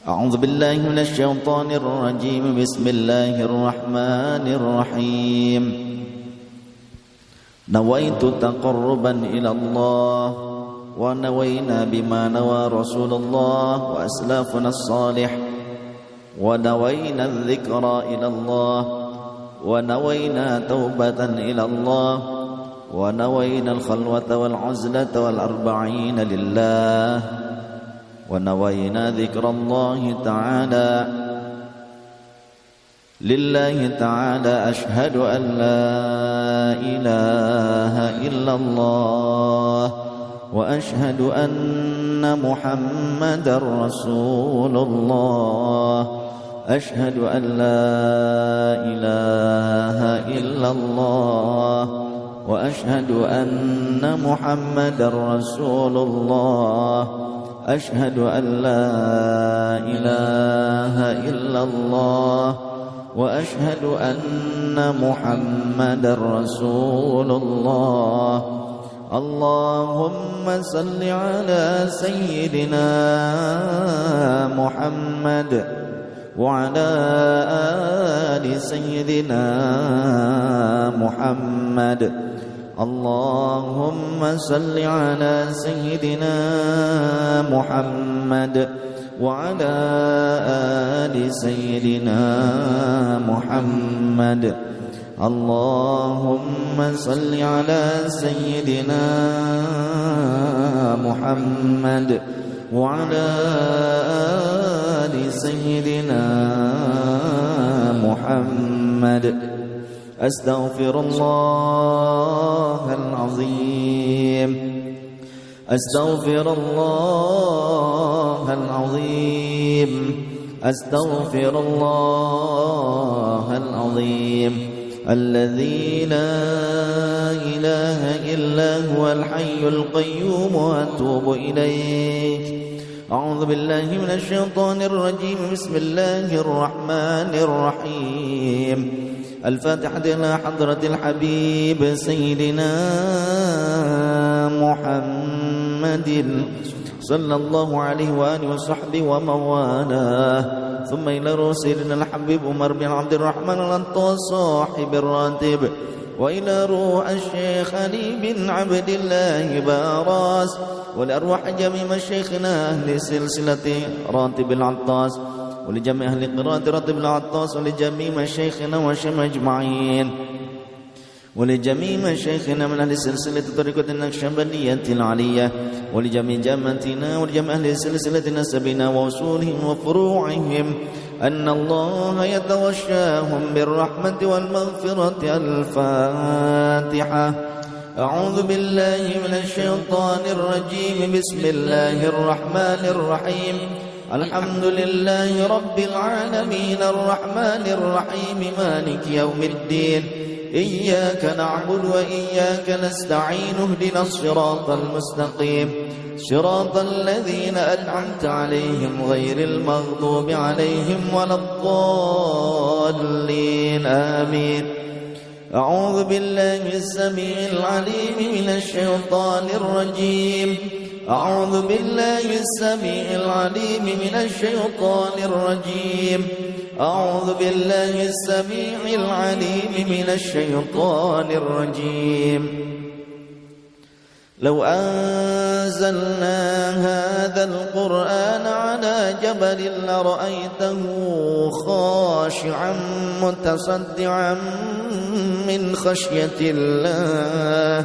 أعوذ بالله من الشيطان الرجيم. بسم الله الرحمن الرحيم. نويت تقربا إلى الله ونوينا بما نوى رسول الله وأسلافنا الصالح. ونوينا الذكرى إلى الله ونوينا توبة إلى الله ونوينا الخلوة والعزلة والأربعين لله. ونوينا ذكر الله تعالى. لله تعالى أشهد أن لا إله إلا الله وأشهد أن محمد رسول الله. أشهد أن لا إله إلا الله وأشهد أن محمد رسول الله. أشهد أن لا إله إلا الله وأشهد أن محمد رسول الله. اللهم صل على سيدنا محمد وعلى آل سيدنا محمد. اللهم صل على سيدنا محمد وعلى آل سيدنا محمد. اللهم صل على سيدنا محمد وعلى آل سيدنا محمد. أستغفر الله العظيم. أستغفر الله العظيم. أستغفر الله العظيم. الذي لا إله إلا هو الحي القيوم وأتوب إليك أعوذ بالله من الشيطان الرجيم. بسم الله الرحمن الرحيم. الفاتحة إلى حضرة الحبيب سيدنا محمد صلى الله عليه وآله وصحبه وموالاه. ثم إلى رسولنا الحبيب عمر بن عبد الرحمن الأنطى صاحب الراتب. وإلى روح الشيخ علي بن عبد الله باراس. ولأرواح جميع مشايخنا أهل سلسلة راتب العطاس. ولجميع أهل قراءة راتب العطاس ولجميع مشايخنا وشم أجمعين. ولجميع مشايخنا من أهل سلسلة طريقة النقشبندية العلية. ولجميع جامعتنا ولجميع أهل سلسلة نسبنا ووصولهم وفروعهم. أن الله يتوشاهم بالرحمة والمغفرة الفاتحة. أعوذ بالله من الشيطان الرجيم. بسم الله الرحمن الرحيم. الحمد لله رب العالمين الرحمن الرحيم مالك يوم الدين. إياك نعبد وإياك نستعين اهدنا الصراط المستقيم. صراط الذين أنعمت عليهم غير المغضوب عليهم ولا الضالين. آمين. أعوذ بالله السميع العليم من الشيطان الرجيم. أعوذ بالله السميع العليم من الشيطان الرجيم. أعوذ بالله السميع العليم من الشيطان الرجيم. لو أنزلنا هذا القرآن على جبل لرأيته خاشعا متصدعا من خشية الله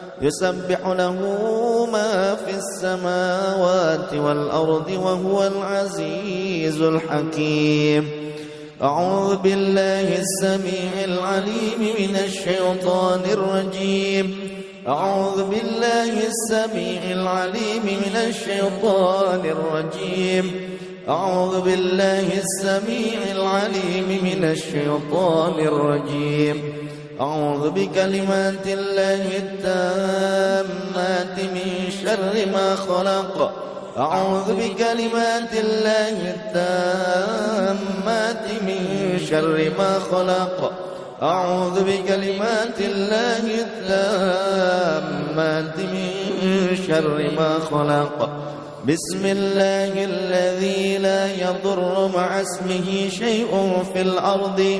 يسبح له ما في السماوات والأرض وهو العزيز الحكيم. أعوذ بالله السميع العليم من الشيطان الرجيم. أعوذ بالله السميع العليم من الشيطان الرجيم. أعوذ بالله السميع العليم من الشيطان الرجيم. أعوذ بكلمات الله التامات من شر ما خلق. أعوذ بكلمات الله التامات من شر ما خلق. أعوذ بكلمات الله التامات من شر ما خلق. بسم الله الذي لا يضر مع اسمه شيء في الأرض.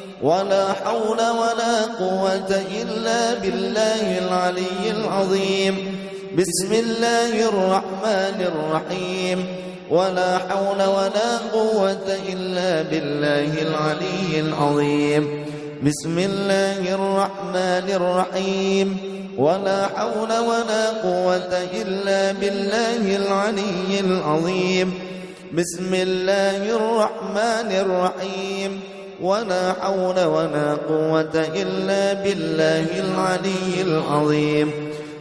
ولا حول ولا قوة إلا بالله العلي العظيم. بسم الله الرحمن الرحيم. ولا حول ولا قوة إلا بالله العلي العظيم. بسم الله الرحمن الرحيم. ولا حول ولا قوة إلا بالله العلي العظيم. بسم الله الرحمن الرحيم. ولا حول ولا قوة إلا بالله العلي العظيم.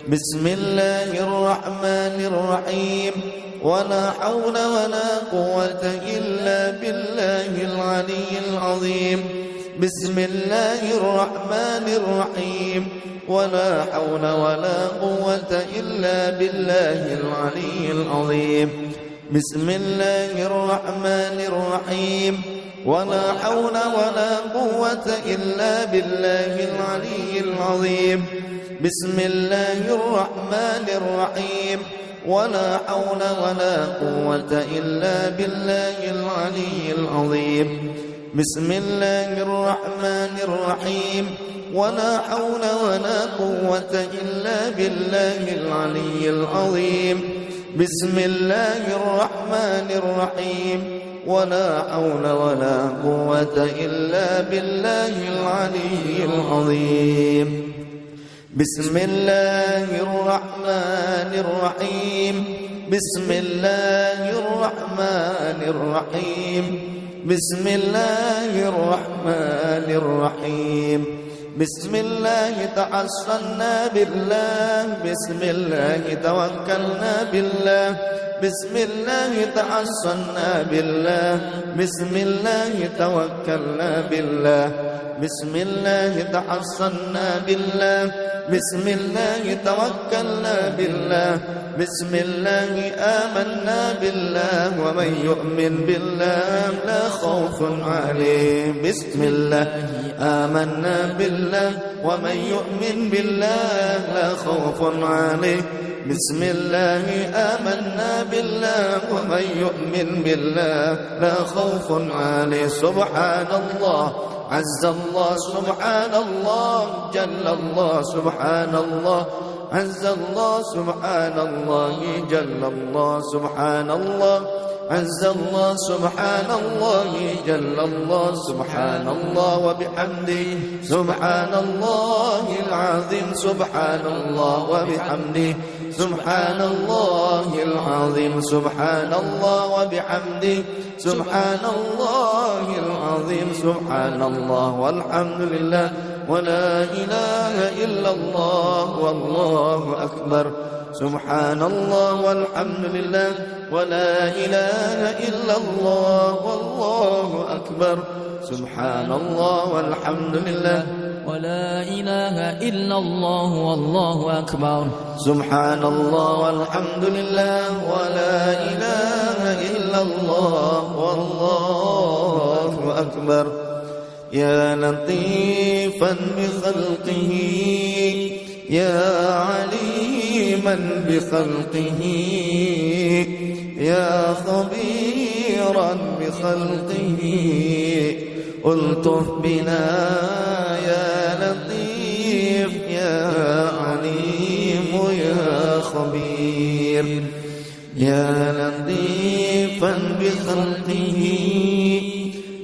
بسم الله الرحمن الرحيم. ولا حول ولا قوة إلا بالله العلي العظيم. بسم الله الرحمن الرحيم. ولا حول ولا قوة إلا بالله العلي العظيم. بسم الله الرحمن الرحيم. ولا حول ولا قوة إلا بالله العلي العظيم. بسم الله الرحمن الرحيم. ولا حول ولا قوة إلا بالله العلي العظيم. بسم الله الرحمن الرحيم. ولا حول ولا قوة إلا بالله العلي العظيم. بسم الله الرحمن الرحيم. ولا حول ولا قوة إلا بالله العلي العظيم. بسم الله الرحمن الرحيم. بسم الله الرحمن الرحيم. بسم الله الرحمن الرحيم. بسم الله تحصنا بالله. بسم الله توكلنا بالله. بسم الله تعصنا بالله. بسم الله توكلنا بالله. بسم الله تحصنا بالله. بسم الله توكلنا بالله. بسم الله آمنا بالله ومن يؤمن بالله لا خوف عليه. بسم الله آمنا بالله ومن يؤمن بالله لا خوف عليه. بسم الله آمنا بالله ومن يؤمن بالله لا خوف عليه. سبحان الله عز الله. سبحان الله جل الله. سبحان الله عز الله. سبحان الله جل الله. سبحان الله عز الله. سبحان الله جل الله. سبحان الله وبحمده. سبحان الله العظيم. سبحان الله وبحمده. سبحان الله العظيم. سبحان الله وبحمده. سبحان الله العظيم. سبحان الله والحمد لله. ولا إله إلا الله. والله أكبر. سبحان الله والحمد لله. ولا إله إلا الله. والله أكبر. سبحان الله والحمد لله. ولا إله إلا الله والله أكبر. سبحان الله والحمد لله ولا إله إلا الله والله أكبر. يا لطيفا بخلقه يا عليما بخلقه يا خبيرا بخلقه. ألطف بنا يا عليم يا خبير يا لطيفا بخلقه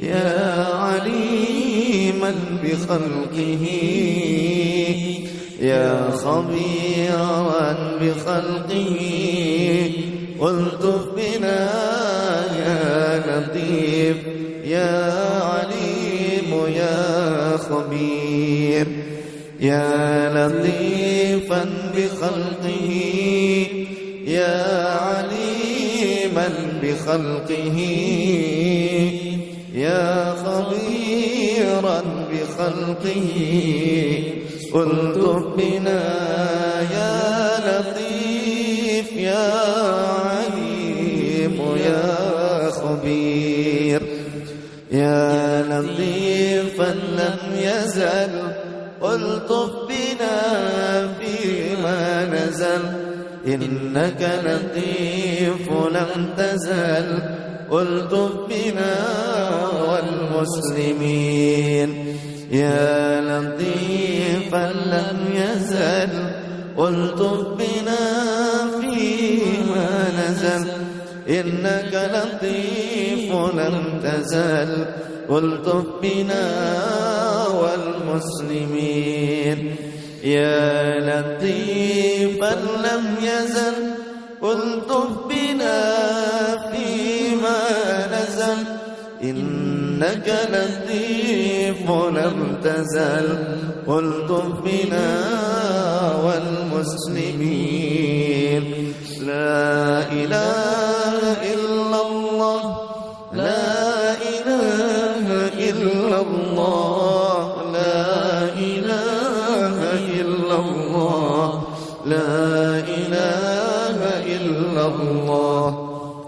يا عليما بخلقه يا خبيرا بخلقه. والطف بنا يا لطيف يا عليم يا خبير. يا لطيفا بخلقه يا عليما بخلقه يا خبيرا بخلقه. الطف بنا يا لطيف يا عليم يا خبير. يا لطيفا لم يزل الطف بنا فيما نزل. إنك لطيف لم تزل. الطف بنا والمسلمين. يا لطيفا لم يزل. الطف بنا فيما نزل. إنك لطيف لم تزل. الطف بنا والمسلمين. يا لطيفا لم يزل الطف بنا فيما نزل. إنك لطيف لم تزل الطف بنا والمسلمين. لا إله إلا الله لا إله إلا الله.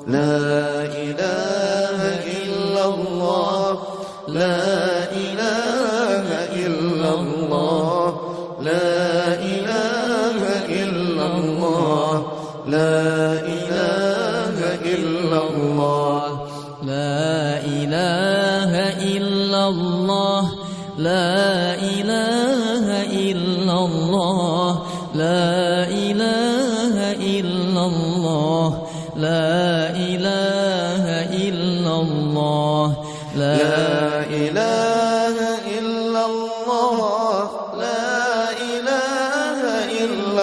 لا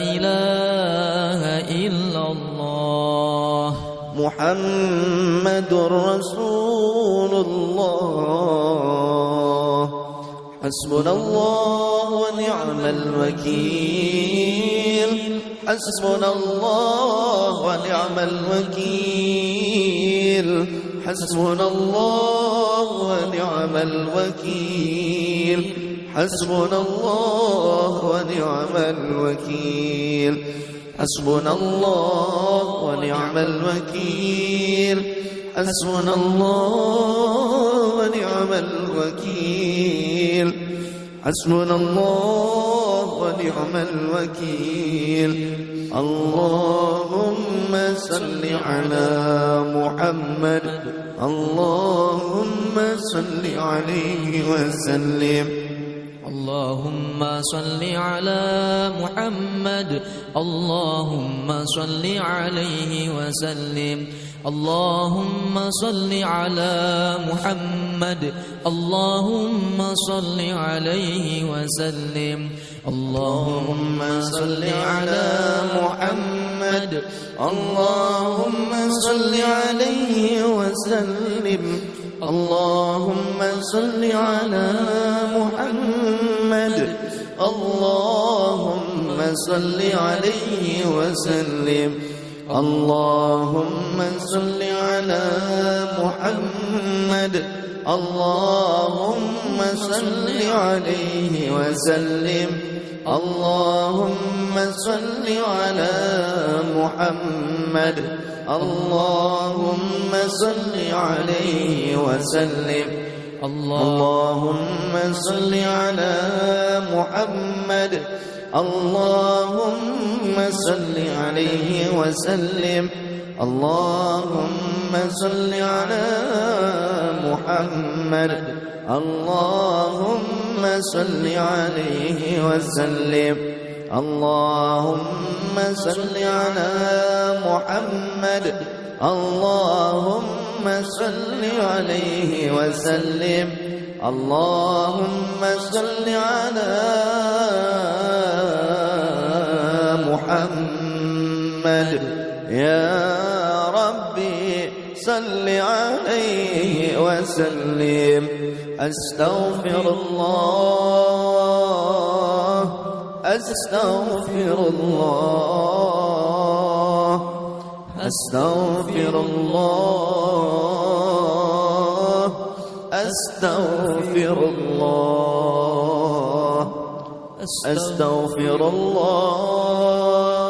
إله إلا الله. محمد رسول الله. حسبنا الله ونعم الوكيل. حسبنا الله ونعم الوكيل. حسبنا الله ونعم الوكيل. حسبنا الله ونعم الوكيل. حسبنا الله ونعم الوكيل. حسبنا الله ونعم الوكيل. حسبنا الله ونعم الوكيل. اللهم صل على محمد. اللهم صل عليه وسلم. اللهم صل على محمد. اللهم صل عليه وسلم. اللهم صل على محمد. اللهم صل عليه وسلم. اللهم صل على محمد. اللهم صل عليه وسلم. اللهم صل على محمد. اللهم صل عليه وسلم. اللهم صل على محمد. اللهم صل عليه وسلم. اللهم صل على محمد. اللهم صل عليه وسلم. اللهم صل على محمد. اللهم صل عليه وسلم. اللهم صل على محمد. اللهم صل عليه وسلم. اللهم صل على محمد. اللهم صل عليه وسلم. اللهم صل على محمد. يا ربي صل عليه وسلم. أستغفر الله أستغفر الله أستغفر الله أستغفر الله أستغفر الله.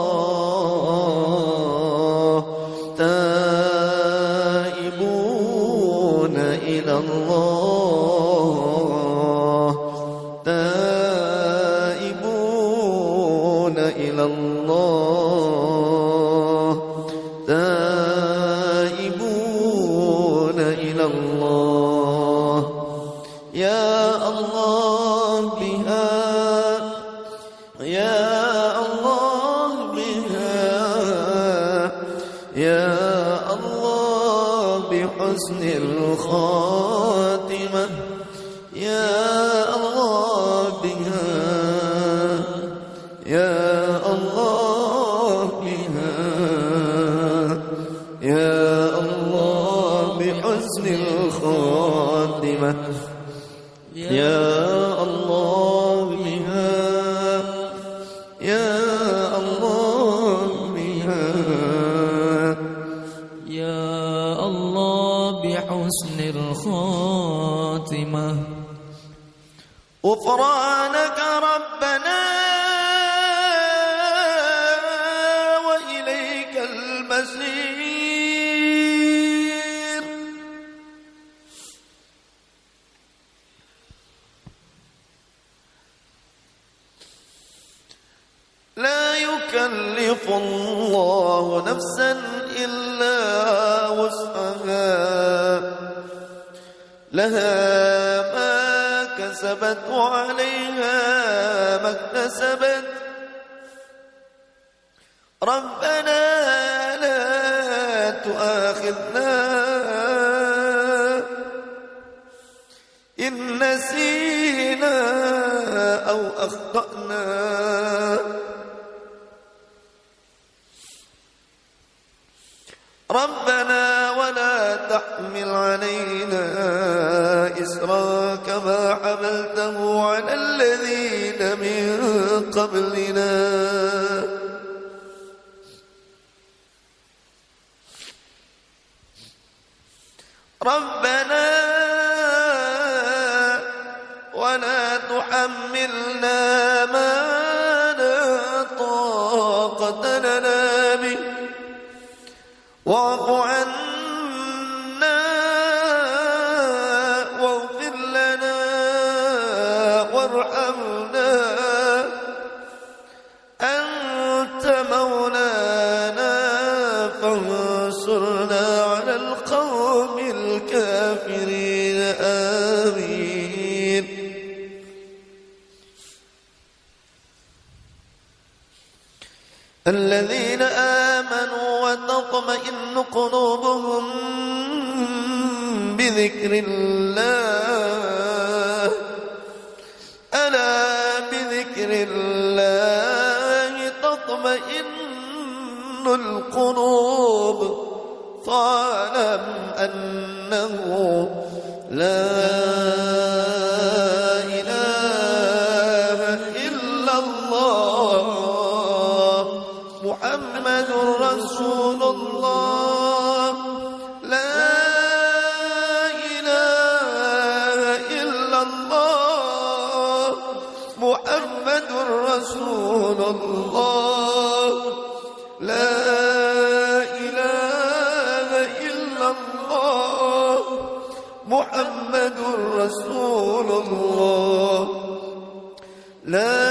إلى الله. الْأَرْضِ ربنا ولا تحمل علينا إسرا كما حملته على الذين من قبلنا. وتطمئن قلوبهم بذكر الله. ألا بذكر الله تطمئن القلوب. فاعلم أنه لا لا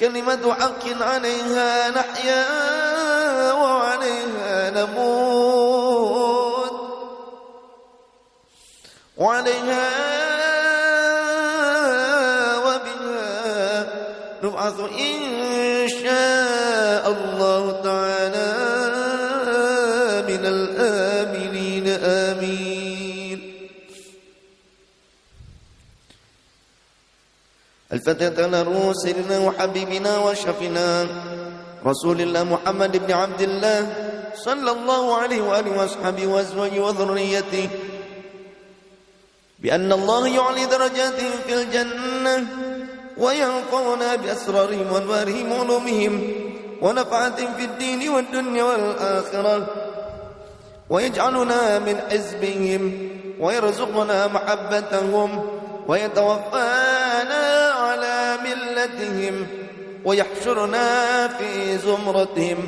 كلمة حق عليها نحيا وعليها نموت. وعليها وبها نبعث إن شاء الله. الفتاة على سيدنا وحبيبنا وشفنا رسول الله محمد بن عبد الله صلى الله عليه وآله وأصحابه وأزواجه وذريته. بأن الله يعلي درجاتهم في الجنة وينفعنا بأسرارهم وأنوارهم وعلومهم ونفعتهم في الدين والدنيا والآخرة. ويجعلنا من حزبهم ويرزقنا محبتهم ويتوفانا ملتهم ويحشرنا في زمرتهم.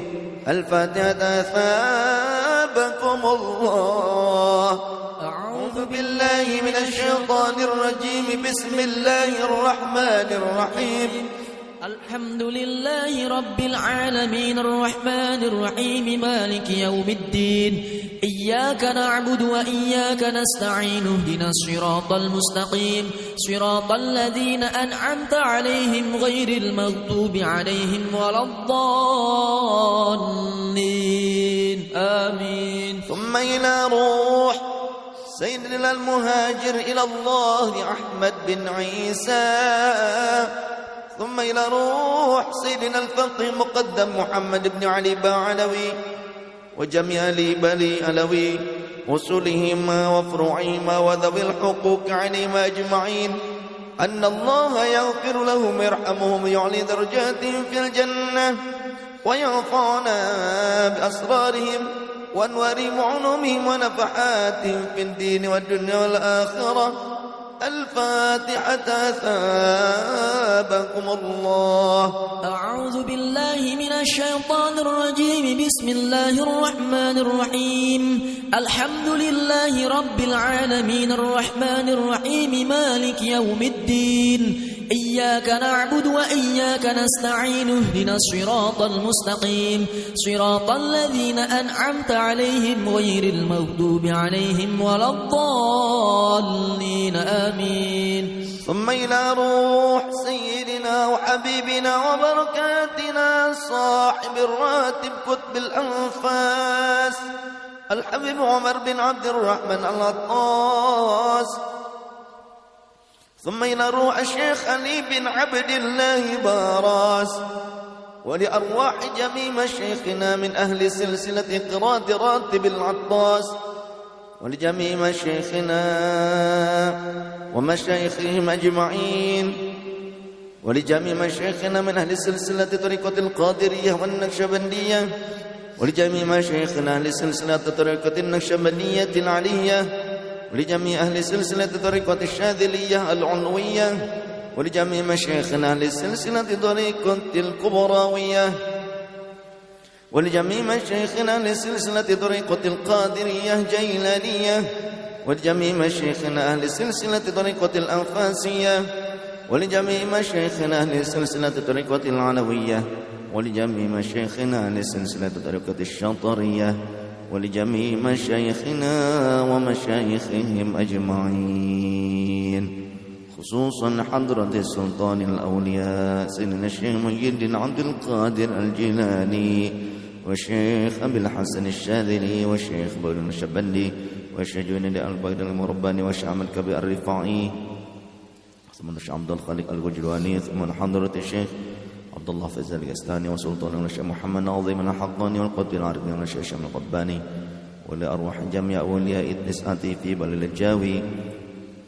الفاتحة ثابكم الله. أعوذ بالله من الشيطان الرجيم. بسم الله الرحمن الرحيم. الحمد لله رب العالمين الرحمن الرحيم مالك يوم الدين إياك نعبد وإياك نستعين اهدنا الصراط المستقيم صراط الذين أنعمت عليهم غير المغضوب عليهم ولا الضالين آمين ثم إلى روح سيدنا المهاجر إلى الله أحمد بن عيسى. ثم إلى روح سيدنا الفقيه مقدم محمد بن علي باعلوي وجميع لي بلي علوي وصولهما وفروعهما وذوي الحقوق عليهما أجمعين. أن الله يغفر لهم ويرحمهم ويعلي درجاتهم في الجنة وينفعنا بأسرارهم وأنوارهم وعلومهم ونفحاتهم في الدين والدنيا والآخرة. الفاتحة ثابكم الله. أعوذ بالله من الشيطان الرجيم. بسم الله الرحمن الرحيم. الحمد لله رب العالمين. الرحمن الرحيم. مالك يوم الدين. إياك نعبد وإياك نستعين اهدنا الصراط المستقيم. صراط الذين أنعمت عليهم غير المغضوب عليهم ولا الضالين. آمين. ثم إلى روح سيدنا وحبيبنا وبركاتنا صاحب الراتب كتب الأنفاس الحبيب عمر بن عبد الرحمن العطاس. ثم إلى روح الشيخ علي بن عبد الله باراس. ولأرواح جميع مشايخنا من أهل سلسلة قراءة راتب العطاس. ولجميع مشايخنا ومشايخهم أجمعين. ولجميع مشايخنا من أهل سلسلة طريقة القادرية والنقشبندية. ولجميع مشايخنا أهل سلسلة طريقة النقشبندية العلية. ولجميع أهل سلسلة طريقة الشاذلية العنوية ولجميع مشايخنا أهل سلسلة طريقة الكبراوية ولجميع مشايخنا أهل سلسلة طريقة القادرية جيلانية ولجميع مشايخنا أهل سلسلة طريقة الأنفاسية ولجميع مشايخنا أهل سلسلة طريقة العلوية ولجميع مشايخنا أهل سلسلة طريقة الشاطرية. ولجميع مشايخنا ومشايخهم أجمعين. خصوصا حضرة السلطان الأولياء سيدنا الشيخ مجد عبد القادر الجيلاني والشيخ أبي الحسن الشاذلي والشيخ بولن الشبلي والشيخ جوين البيض المرباني والشيخ عمل كبير الرفاعي ثم الشيخ عبد الخالق الوجلواني ثم حضرة الشيخ عبد الله فيصل القستاني وسلطان الشيخ محمد ناظم الحقاني والقطب العربي والشيخ شمل القباني ولأرواح جميع أولياء التسعة في بلد الجاوي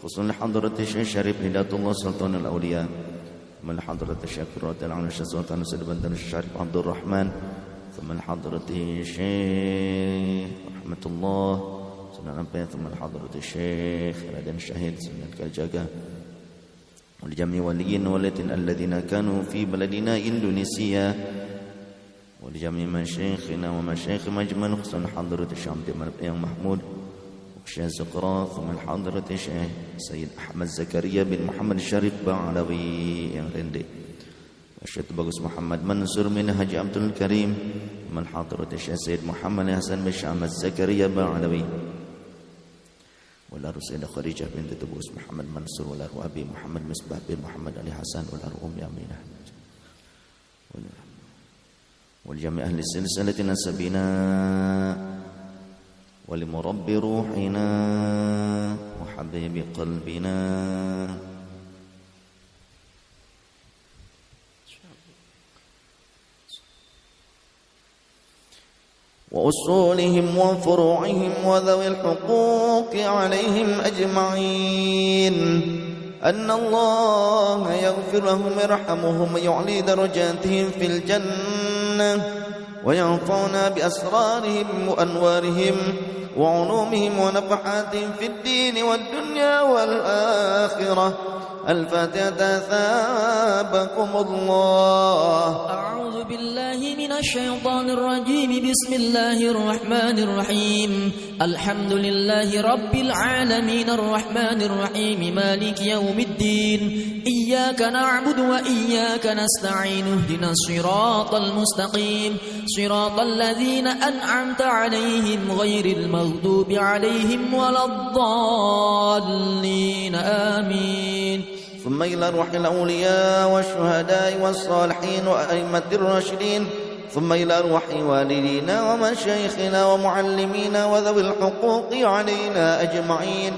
خصوصا لحضرة الشيخ شريف هداية الله سلطان الأولياء من حضرة الشيخ فرات العون الشيخ سلطان سيد بندر الشريف عبد الرحمن ثم لحضرة الشيخ رحمة الله ثم لحضرة الشيخ رادن الشهيد سنة الكالجاقة ولجميع وليين ولد الذين كانوا في بلدنا إندونيسيا. ولجميع مشايخنا ومشايخ مجمل خصوصا حضرة الشيخ عبد محمود وشيخ زقراء ثم حضرة الشيخ سيد أحمد زكريا بن محمد الشريف بعلوي رندي الشيخ بغس محمد منصور من حج عبد الكريم. من حضرة الشيخ سيد محمد حسن بن أحمد زكريا بعلوي. والأرو سيدة خديجة بنت تبوس محمد منصور والأرو أبي محمد مصباح بن محمد علي حسن والأرو أم أمينة. والجميع أهل السلسلة نسبنا ولمربي روحنا وحبيب قلبنا. وأصولهم وفروعهم وذوي الحقوق عليهم أجمعين. أن الله يغفر لهم ويرحمهم ويعلي درجاتهم في الجنة وينفعنا بأسرارهم وأنوارهم وعلومهم ونفحاتهم في الدين والدنيا والآخرة. الفاتحة ثابكم الله. أعوذ بالله من الشيطان الرجيم. بسم الله الرحمن الرحيم. الحمد لله رب العالمين الرحمن الرحيم. مالك يوم الدين. إياك نعبد وإياك نستعين. اهدنا الصراط المستقيم. صراط الذين أنعمت عليهم غير المغضوب عليهم ولا الضالين. آمين. ثم إلى روح الأولياء والشهداء والصالحين وأئمة الراشدين ثم إلى روح والدينا ومشايخنا ومعلمينا وذوي الحقوق علينا أجمعين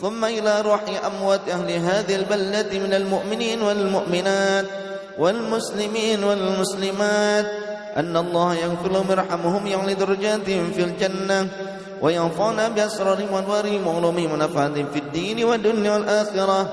ثم إلى روح أموات أهل هذه البلدة من المؤمنين والمؤمنات والمسلمين والمسلمات أن الله يغفر لهم ويرحمهم يعلي درجاتهم في الجنة وينفعنا بأسرارهم وأنوارهم وعلومهم ونفعهم في الدين والدنيا والآخرة.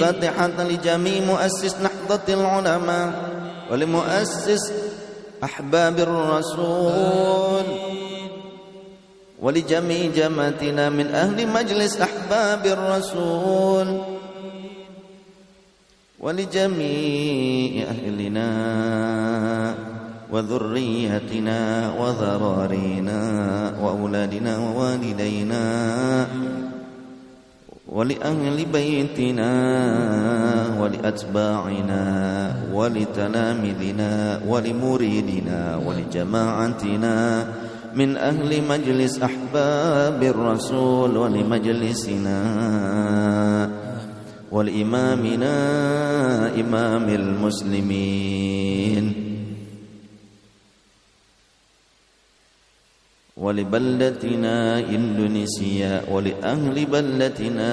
الفاتحة لجميع مؤسس نهضة العلماء ولمؤسس أحباب الرسول ولجميع جماعتنا من أهل مجلس أحباب الرسول ولجميع أهلنا وذريتنا وذرارينا وأولادنا ووالدينا ولأهل بيتنا ولأتباعنا ولتلامذنا ولمريدنا ولجماعتنا من أهل مجلس أحباب الرسول ولمجلسنا ولإمامنا إمام المسلمين ولبلدتنا إندونيسيا ولأهل بلدتنا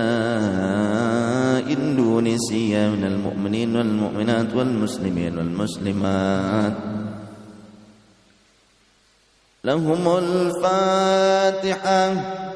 إندونيسيا من المؤمنين والمؤمنات والمسلمين والمسلمات. لهم الفاتحة.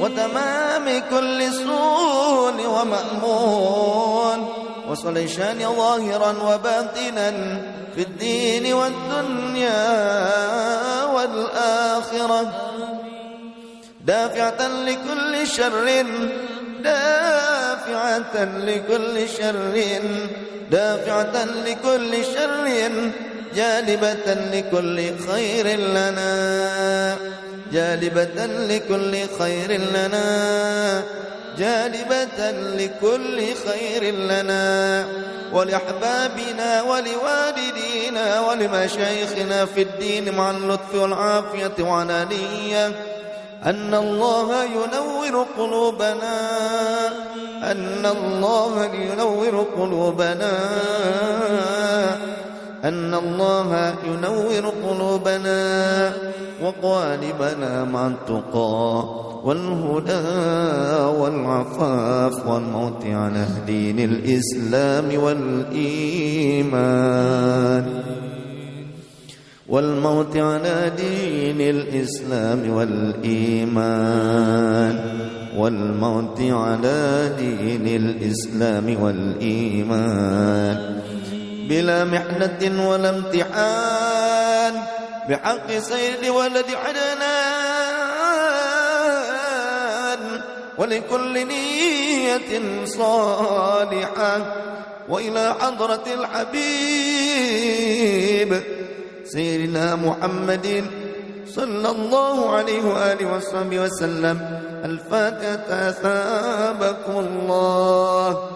وتمام كل سول ومأمون وصليشان ظاهرا وباطنا في الدين والدنيا والآخرة. دافعة لكل شر دافعة لكل شر دافعة لكل شر جالبة لكل خير لنا. جالبة لكل خير لنا. جالبة لكل خير لنا. ولأحبابنا ولوالدينا ولمشايخنا في الدين مع اللطف والعافية وعنانية أن الله ينور قلوبنا. أن الله ينور قلوبنا. أن الله ينور قلوبنا وقالبنا مع التقى والهدى والعفاف والموت على دين الإسلام والإيمان. والموت على دين الإسلام والإيمان. والموت على دين الإسلام والإيمان. بلا محنة ولا امتحان بحق سيد ولد عدنان ولكل نية صالحة وإلى حضرة الحبيب سيدنا محمد صلى الله عليه وآله وصحبه وسلم. الفاتحة ثابكم الله.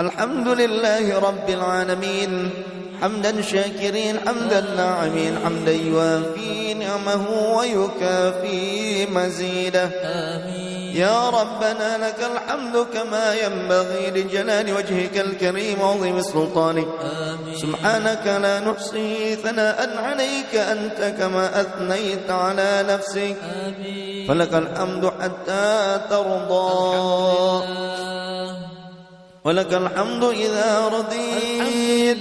الحمد لله رب العالمين. حمدا شاكرين حمدا ناعمين حمدا يوافي نعمه ويكافي مزيده. آمين. يا ربنا لك الحمد كما ينبغي لجلال وجهك الكريم وعظيم سلطانك. آمين. سبحانك لا نحصي ثناء عليك أنت كما أثنيت على نفسك. آمين. فلك الحمد حتى ترضى. ولك الحمد إذا رضيت.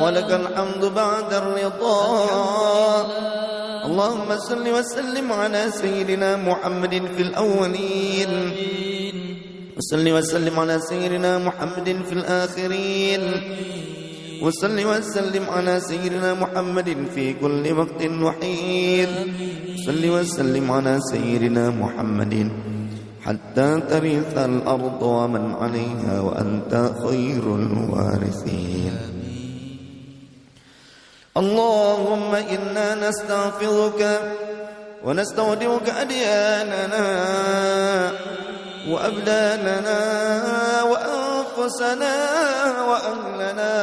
ولك الحمد بعد الرضا. اللهم صل وسلم على سيدنا محمد في الأولين. وصل وسلم على سيدنا محمد في الآخرين. وصل وسلم على سيدنا محمد في كل وقت وحين. صل وسلم على سيدنا محمد حتى ترث الأرض ومن عليها وأنت خير الوارثين. اللهم إنا نستغفرك ونستودعك أدياننا وأبداننا وأنفسنا وأهلنا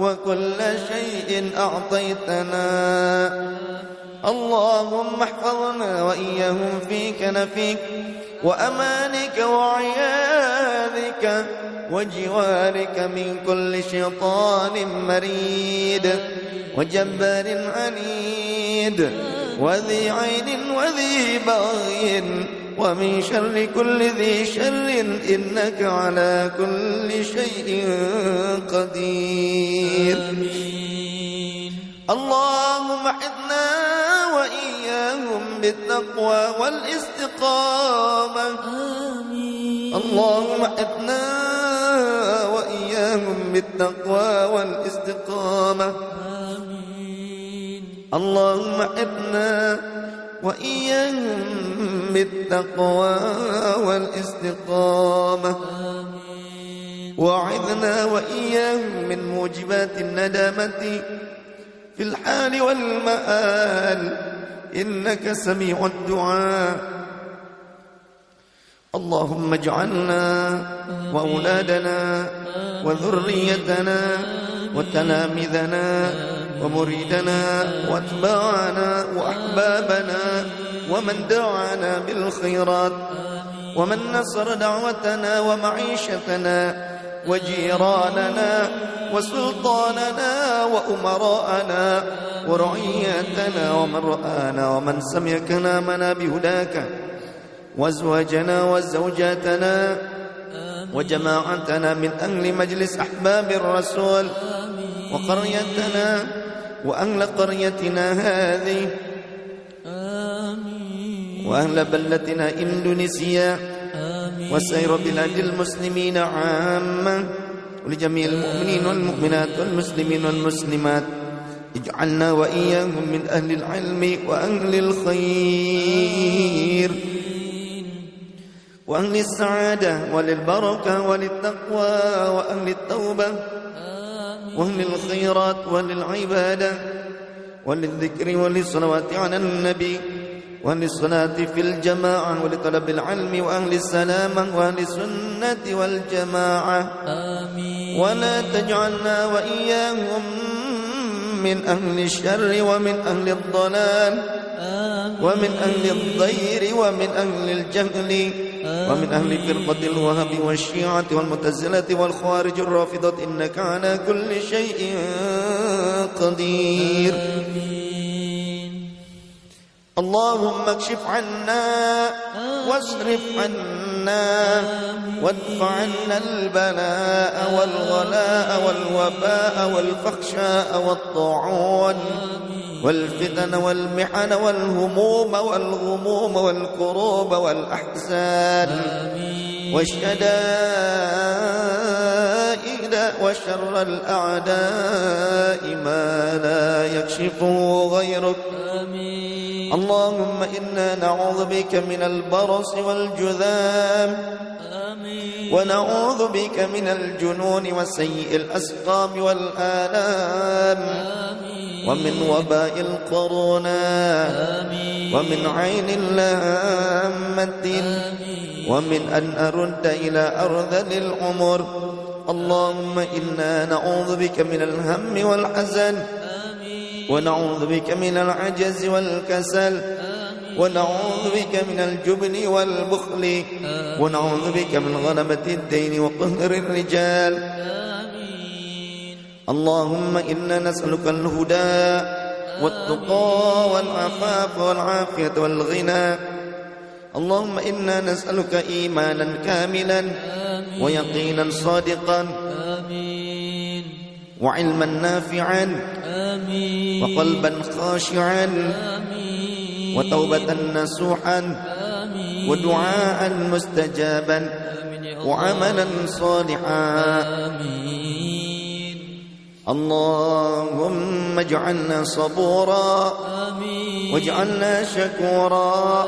وكل شيء أعطيتنا. اللهم احفظنا وإياهم في كنفك وأمانك وعياذك وجوارك من كل شيطان مريد وجبار عنيد وذي عين وذي بغي ومن شر كل ذي شر إنك على كل شيء قدير. اللهم وإياهم بالتقوى والاستقامة. آمين. اللهم حدنا وإياهم بالتقوى والاستقامة. آمين. اللهم حدنا وإياهم بالتقوى والاستقامة. آمين. وعذنا وإياهم من موجبات الندامة في الحال والمآل. إنك سميع الدعاء. اللهم اجعلنا وأولادنا وذريتنا وتلامذنا ومريدنا وأتباعنا وأحبابنا ومن دعانا بالخيرات ومن نصر دعوتنا ومعيشتنا وجيراننا وسلطاننا وأمراءنا ورعيتنا ومن رآنا ومن سمع كلامنا بهداك وأزواجنا وزوجاتنا وجماعتنا من أهل مجلس أحباب الرسول وقريتنا وأهل قريتنا هذه وأهل بلدتنا إندونيسيا وسائر بلاد المسلمين عامة ولجميع المؤمنين والمؤمنات والمسلمين والمسلمات. اجعلنا وإياهم من أهل العلم وأهل الخير. وأهل السعادة وللبركة وللتقوى وأهل التوبة. وأهل الخيرات وللعبادة. وللذكر وللصلوات على النبي. وأهل الصلاة في الجماعة ولطلب العلم وأهل السلامة وأهل السنة والجماعة. آمين. ولا تجعلنا وإياهم من أهل الشر ومن أهل الضلال. آمين. ومن أهل الضير ومن أهل الجهل. ومن أهل فرقة الوهب والشيعة والمتزلة والخوارج الرافضة. إنك على كل شيء قدير. آمين. اللهم اكشف عنا واصرف عنا وادفع عنا البلاء والغلاء والوباء والفحشاء والطاعون والفتن والمحن والهموم والغموم والكروب والأحزان والشدائد وشر الأعداء ما لا يكشفه غيرك. آمين. اللهم إنا نعوذ بك من البرص والجذام. آمين. ونعوذ بك من الجنون وسيء الأسقام والآلام. آمين. ومن وباء القرونا آمين. ومن عين لامة ومن أن أرد إلى أرذل العمر اللهم إنا نعوذ بك من الهم والحزن. ونعوذ بك من العجز والكسل. ونعوذ بك من الجبن والبخل. ونعوذ بك من غلبة الدين وقهر الرجال. آمين. اللهم إنا نسألك الهدى. والتقى والعفاف والعافية والغنى. اللهم إنا نسألك إيمانا كاملا ويقينا صادقا وعلما نافعا وقلبا خاشعا وتوبة آمين. ودعاء مستجابا وعملا صالحا. آمين. اللهم اجعلنا صبورا آمين. واجعلنا شكورا.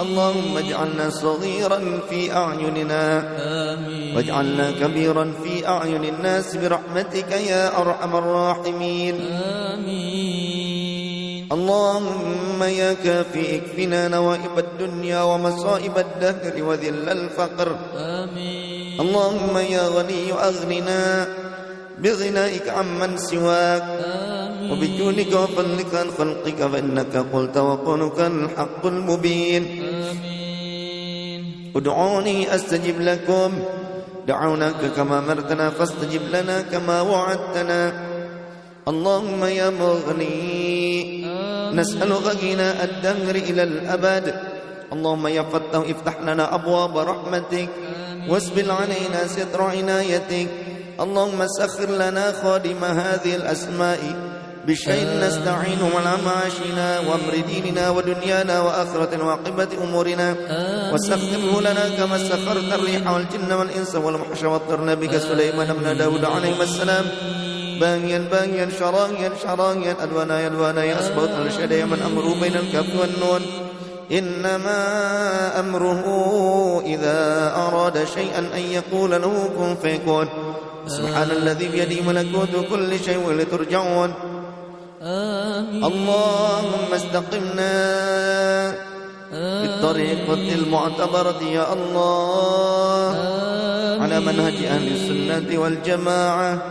اللهم اجعلنا صغيرا في أعيننا. آمين. واجعلنا كبيرا في أعين الناس برحمتك يا أرحم الراحمين. آمين. اللهم يا كافي اكفنا نوائب الدنيا ومصائب الدهر وذل الفقر. آمين. اللهم يا غني أغننا. بغنائك عمن سواك. آمين. وبجودك وفضلك عن خلقك فإنك قلت وقولك الحق المبين. آمين. ادعوني أستجب لكم. دعوناك كما أمرتنا فاستجب لنا كما وعدتنا. اللهم يا مغني نسألك غنى الدهر إلى الأبد. اللهم يا فتح افتح لنا أبواب رحمتك. واسبل علينا ستر عنايتك. اللهم سخر لنا خادم هذه الأسماء بشيء نستعين على معاشنا وأمر ديننا ودنيانا وآخرة وعاقبة أمورنا. وسخره لنا كما سخرت الريح والجن والإنس والوحش والطير بك سليمان بن داود عليه السلام. باغيا باغيا شراهيا شراهيا ألوانا يلوانا يا أسبوط الشدي من أمره بين الكف والنون. إنما أمره إذا أراد شيئا أن يقول له كن فيكون. سبحان الذي بيده ملكوت كل شيء وإليه ترجعون آمين. اللهم استقمنا بالطريقة المعتبرة يا الله. على منهج أهل السنة والجماعة.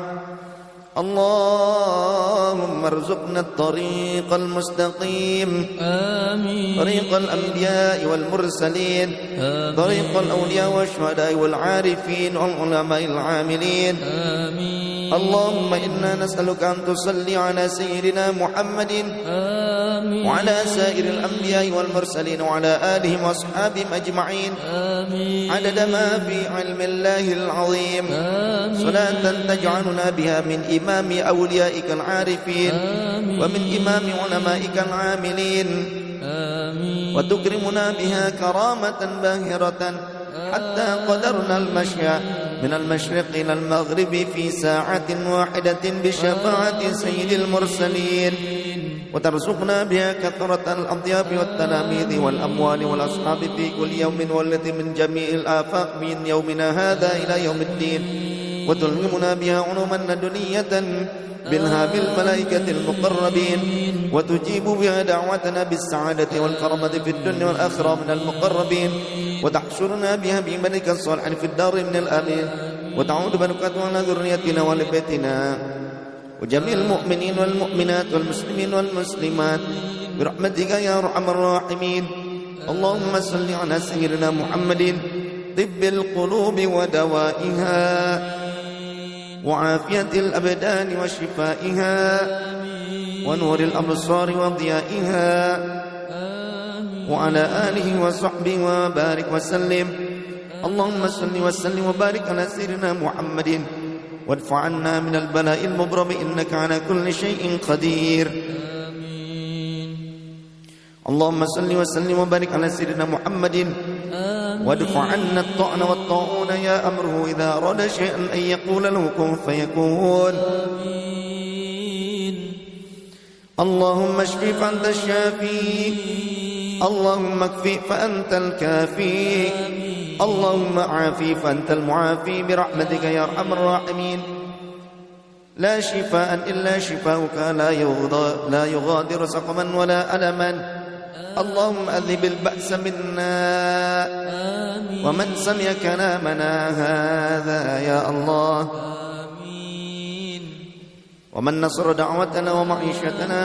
اللهم ارزقنا الطريق المستقيم. آمين. طريق الأنبياء والمرسلين. آمين. طريق الأولياء والشهداء والعارفين والعلماء العاملين. آمين. اللهم إنا نسألك أن تصلي على سيدنا محمد. آمين. وعلى سائر الأنبياء والمرسلين وعلى آلهم وأصحابهم أجمعين. آمين. عدد ما في علم الله العظيم. آمين. صلاة تجعلنا بها من إمام أوليائك العارفين آمين. ومن إمام علمائك العاملين. آمين. وتكرمنا بها كرامة باهرة حتى قدرنا المشي من المشرق إلى المغرب في ساعة واحدة بشفاعة سيد المرسلين. وترزقنا بها كثرة الأضياف والتلاميذ والأموال والأصحاب في كل يوم والتي من جميع الآفاق من يومنا هذا إلى يوم الدين. وتلهمنا بها علوما لدنية بالهام الملائكة المقربين وتجيب بها دعوتنا بالسعادة والكرامة في الدنيا والآخرة من المقربين وتحشرنا بها بملك الصالح في الدار من الآمين. وتعود بركته على ذريتنا ولبيتنا. وجميع المؤمنين والمؤمنات والمسلمين والمسلمات برحمتك يا أرحم الراحمين. اللهم صل على سيدنا محمد طب القلوب ودوائها. وعافية الأبدان وشفائها ونور الأبصار وضيائها وعلى آله وصحبه وبارك وسلم. اللهم صل وسلم وبارك على سيدنا محمد. وادفع عنا من البلاء المبرم إنك على كل شيء قدير. اللهم صل وسلم وبارك على سيدنا محمد. وادفع عنا الطعن والطاعون يا أمره إذا أراد شيئا أن يقول له كن فيكون. اللهم اشف فأنت الشافي. اللهم اكفي فأنت الكافي. اللهم عافي فأنت المعافي. برحمتك يا أرحم الراحمين. لا شفاء إلا شفاؤك. لا يغادر سقما ولا ألما. اللهم أذب البأس منا ومن سمع كلامنا هذا يا الله. ومن نصر دعوتنا ومعيشتنا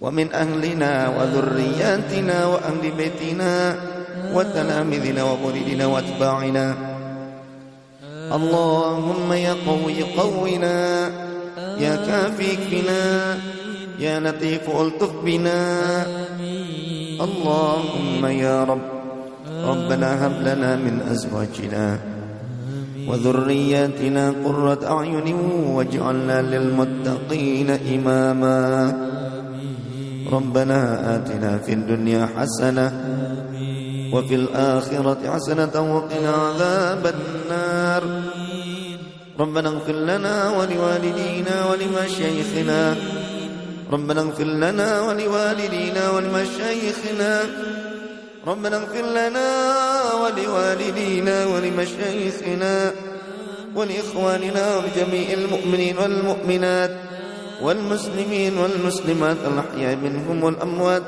ومن أهلنا وذرياتنا وأهل بيتنا وتلامذنا ومريدنا وأتباعنا. اللهم يا قوي قونا يا كافي كفنا يا لطيف ألطف بنا. اللهم يا رب ربنا هب لنا من أزواجنا وذرياتنا قرة أعين واجعلنا للمتقين إماما. ربنا آتنا في الدنيا حسنة وفي الآخرة حسنة وقنا عذاب النار. ربنا اغفر لنا ولوالدينا ولمشايخنا ربنا اغفر لنا ولوالدينا ولمشايخنا. ربنا اغفر لنا ولوالدينا ولمشايخنا ولإخواننا ولجميع المؤمنين والمؤمنات والمسلمين والمسلمات الأحياء منهم والأموات.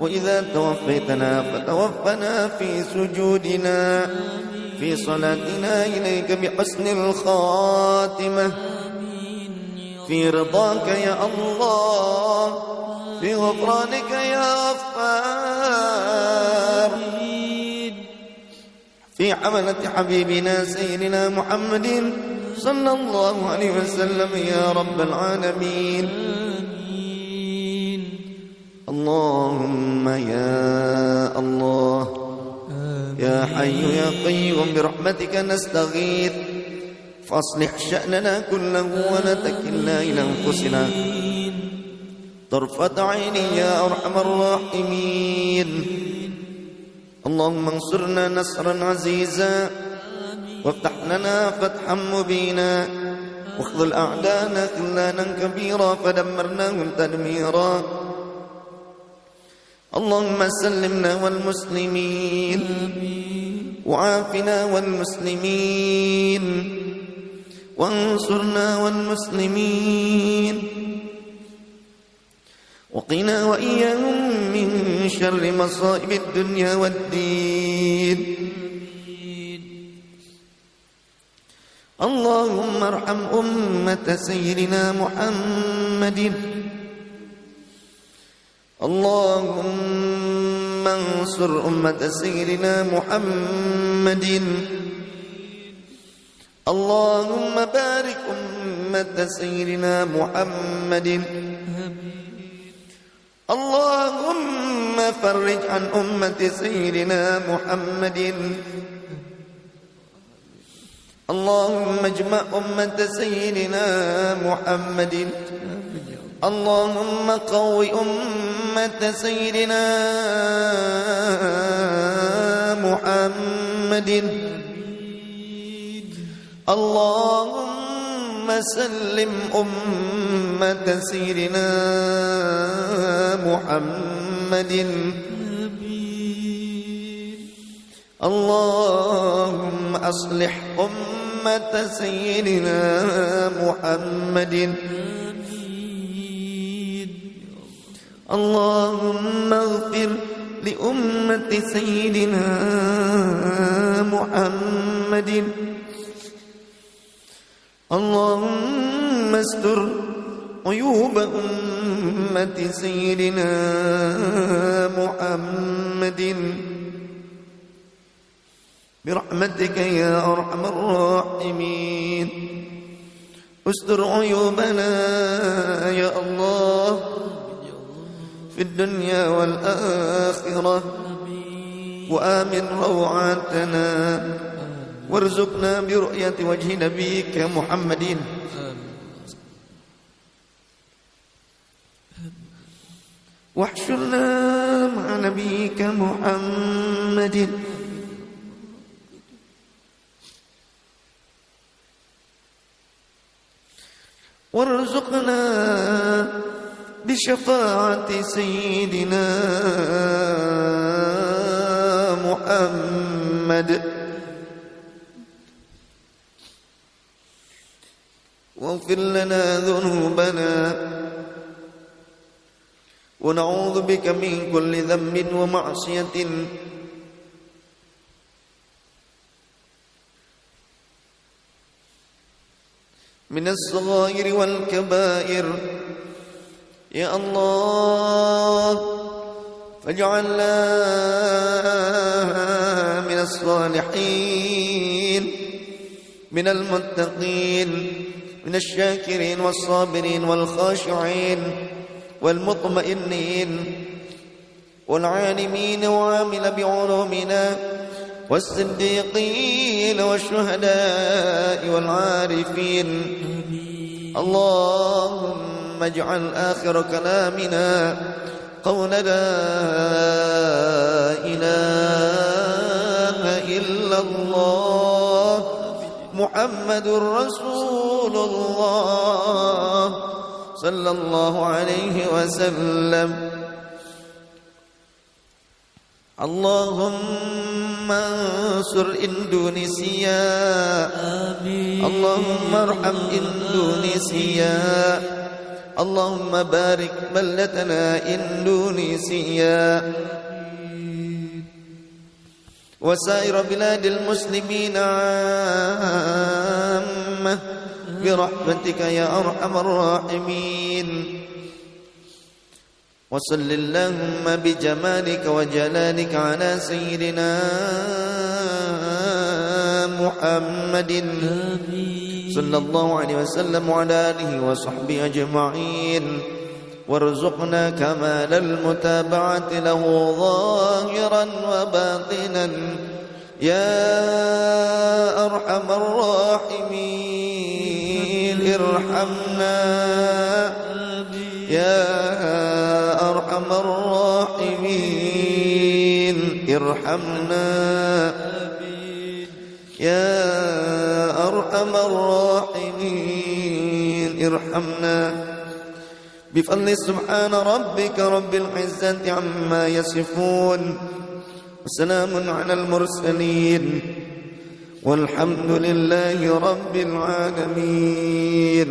وإذا توفيتنا فتوفنا في سجودنا في صلاتنا إليك بحسن الخاتمة. في رضاك يا الله في غفرانك يا غفار. في حملة حبيبنا سيدنا محمد صلى الله عليه وسلم يا رب العالمين. اللهم يا الله يا حي يا قيوم برحمتك نستغيث. فاصلح شأننا كله ولا تكلنا إلى أنفسنا طرفة عيني يا أرحم الراحمين. اللهم انصرنا نصرا عزيزا. وافتح لنا فتحا مبينا. واخذل أعدانا خلانا كبيرا فدمرناهم تدميرا. اللهم سلمنا والمسلمين. وعافنا والمسلمين. وانصرنا والمسلمين. وقنا وإياهم من شر مصائب الدنيا والدين. اللهم ارحم أمة سيدنا محمد. اللهم انصر أمة سيدنا محمد. اللهم بارك أمة سيدنا محمد. اللهم فرج عن أمة سيدنا محمد. اللهم اجمع أمة سيدنا محمد. اللهم قوي أمة سيدنا محمد. اللهم سلم أمة سيدنا محمد. اللهم أصلح أمة سيدنا محمد. اللهم اغفر لأمة سيدنا محمد. اللهم استر عيوب أمة سيدنا محمد. برحمتك يا أرحم الراحمين. استر عيوبنا يا الله في الدنيا والآخرة. وآمن روعاتنا. وارزقنا برؤية وجه نبيك محمد. واحشرنا مع نبيك محمد. وارزقنا بشفاعة سيدنا محمد. واغفر لنا ذنوبنا. ونعوذ بك من كل ذنب ومعصية. من الصغائر والكبائر. يا الله فاجعلنا من الصالحين من المتقين. من الشاكرين والصابرين والخاشعين والمطمئنين والعالمين وعامل بعلومنا والصديقين والشهداء والعارفين. اللهم اجعل آخر كلامنا قول لا إله محمد رسول الله صلى الله عليه وسلم. اللهم انصر اندونيسيا آمين. اللهم ارحم اندونيسيا اللهم بارك بلدنا اندونيسيا وسائر بلاد المسلمين عامة. برحمتك يا أرحم الراحمين. وصل اللهم بجمالك وجلالك على سيدنا محمد. صلى الله عليه وسلم وعلى آله وصحبه أجمعين. وارزقنا كمال المتابعة له ظاهرا وباطنا. يا أرحم الراحمين ارحمنا. يا أرحم الراحمين ارحمنا. يا أرحم الراحمين ارحمنا. بفضل سبحان ربك رب العزة عما يصفون وسلام على المرسلين والحمد لله رب العالمين.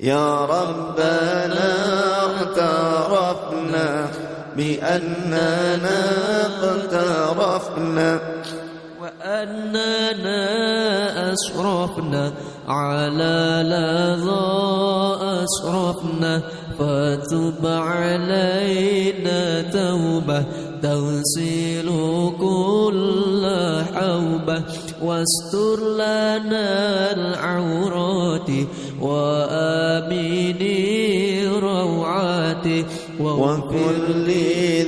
يا ربنا اعترفنا بأننا اقترفنا وأننا أسرفنا على لظى أسرفنا فتب علينا توبة. تغسل كل حوبة واستر لنا العورات وآمن روعات وكل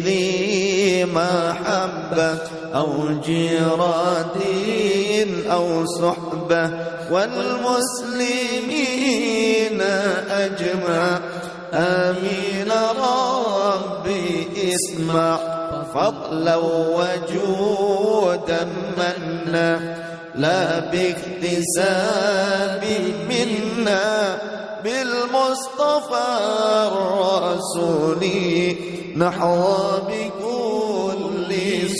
ذي محبة. أو جيرات أو صحبة والمسلمين أجمع. آمين ربي اسمع. فضلا وجودا منا. لا باكتساب منا بالمصطفى الرسول. نحظى بكل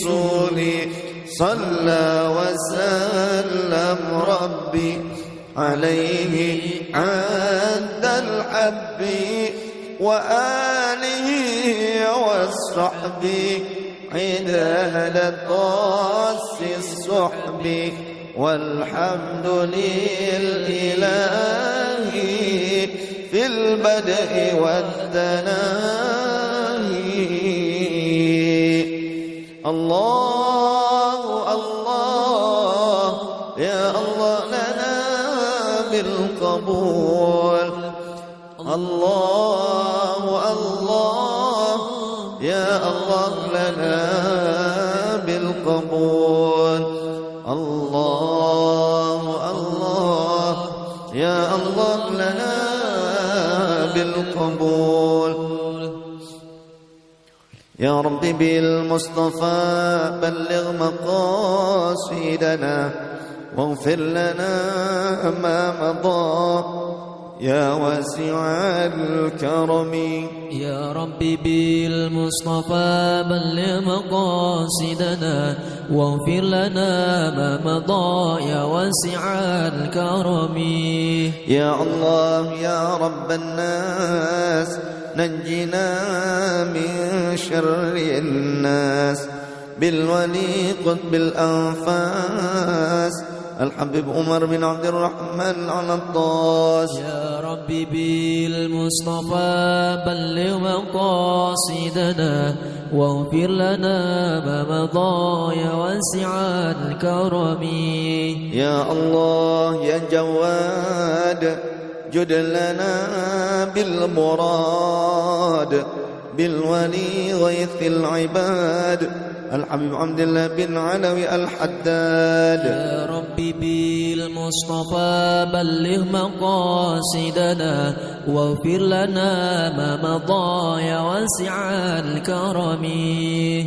سول صلى وسلم ربي عليه عند الحب وآله والصحب عداد طاس الصحب. والحمد للإله في البدء والثناء. الله الله يا الله لنا بالقبول. الله الله الله لنا بالقبول. الله الله يا الله لنا بالقبول. يا رب بالمصطفى بلغ مقاصدنا واغفر لنا ما مضى يا واسع الكرم. يا ربي بالمصطفى بلغ مقاصدنا واغفر لنا ما مضى يا واسع الكرم. يا الله يا رب الناس نجنا من شر الناس بالولي قطب الأنفاس الحبيب عمر بن عبد الرحمن على الطاس. يا ربي بالمصطفى بلغ مقاصدنا واغفر لنا ما مضى يا واسع الكرم. يا الله يا جواد. جد لنا بالمراد بالولي غيث العباد. الحبيب عبد الله بن علوي الحداد. يا ربي بالمصطفى بلغ مقاصدنا واغفر لنا ما مضى يا واسع الكرم.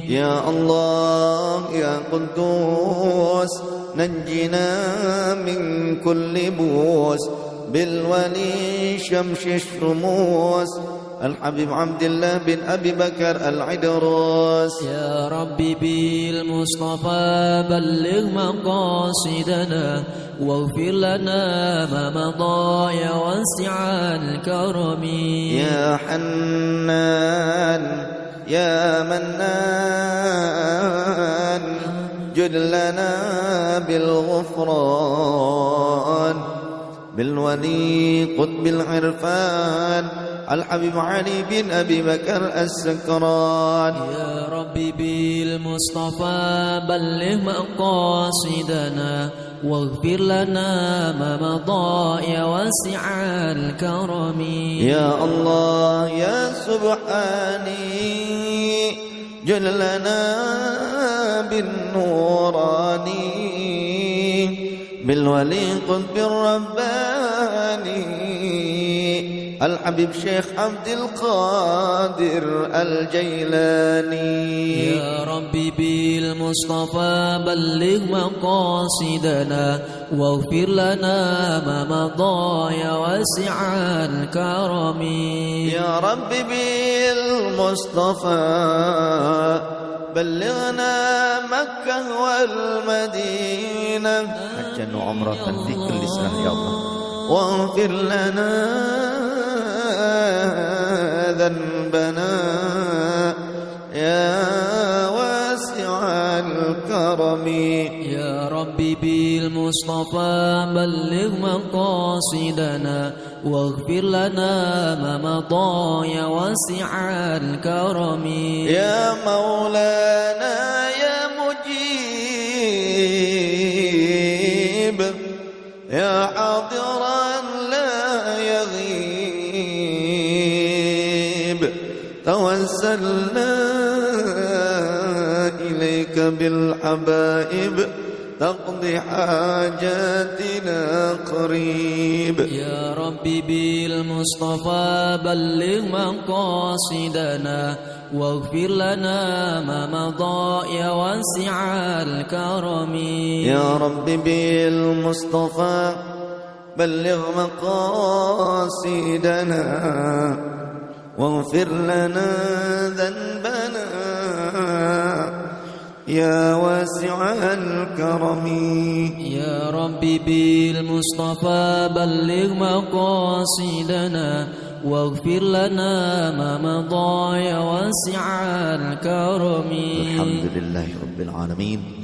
يا الله يا قدوس نجنا من كل بوس. بالولي شمش الشموس الحبيب عبد الله بن أبي بكر العدروس. يا ربي بالمصطفى بلغ مقاصدنا واغفر لنا ما مضى يا واسع الكرم. يا حنان يا منان جد لنا بالغفران. بالولي قطب العرفان. الحبيب علي بن أبي بكر السكران. يا ربي بالمصطفى بلغ مقاصدنا واغفر لنا ما مضى يا واسع الكرم. يا الله يا سبحاني جل لنا بالنوراني. بالولي قطب الرباني الحبيب شيخ عبد القادر الجيلاني. يا ربي بالمصطفى بلغ مقاصدنا واغفر لنا ما مضى يا واسع الكرم. يا رب بالمصطفى بلغنا مكة والمدينة. حجا وعمرة في كل سنة يا الله. واغفر لنا ذنبنا يا الكرم. يا ربي بالمصطفى بلغ مقاصدنا واغفر لنا ما مضى يا واسع الكرم. يا مولانا يا مجيب يا حاضرا لا يغيب. توسلنا بالحبائب تقضي حاجاتنا قريب. يا ربي بالمصطفى بلغ مقاصدنا واغفر لنا ما مضى يا واسع الكرم. يا رب بالمصطفى بلغ مقاصدنا واغفر لنا ذنبنا. يا واسع الكرم. يا ربي بالمصطفى بلغ مقاصدنا واغفر لنا ما مضى يا واسع الكرم. الحمد لله رب العالمين.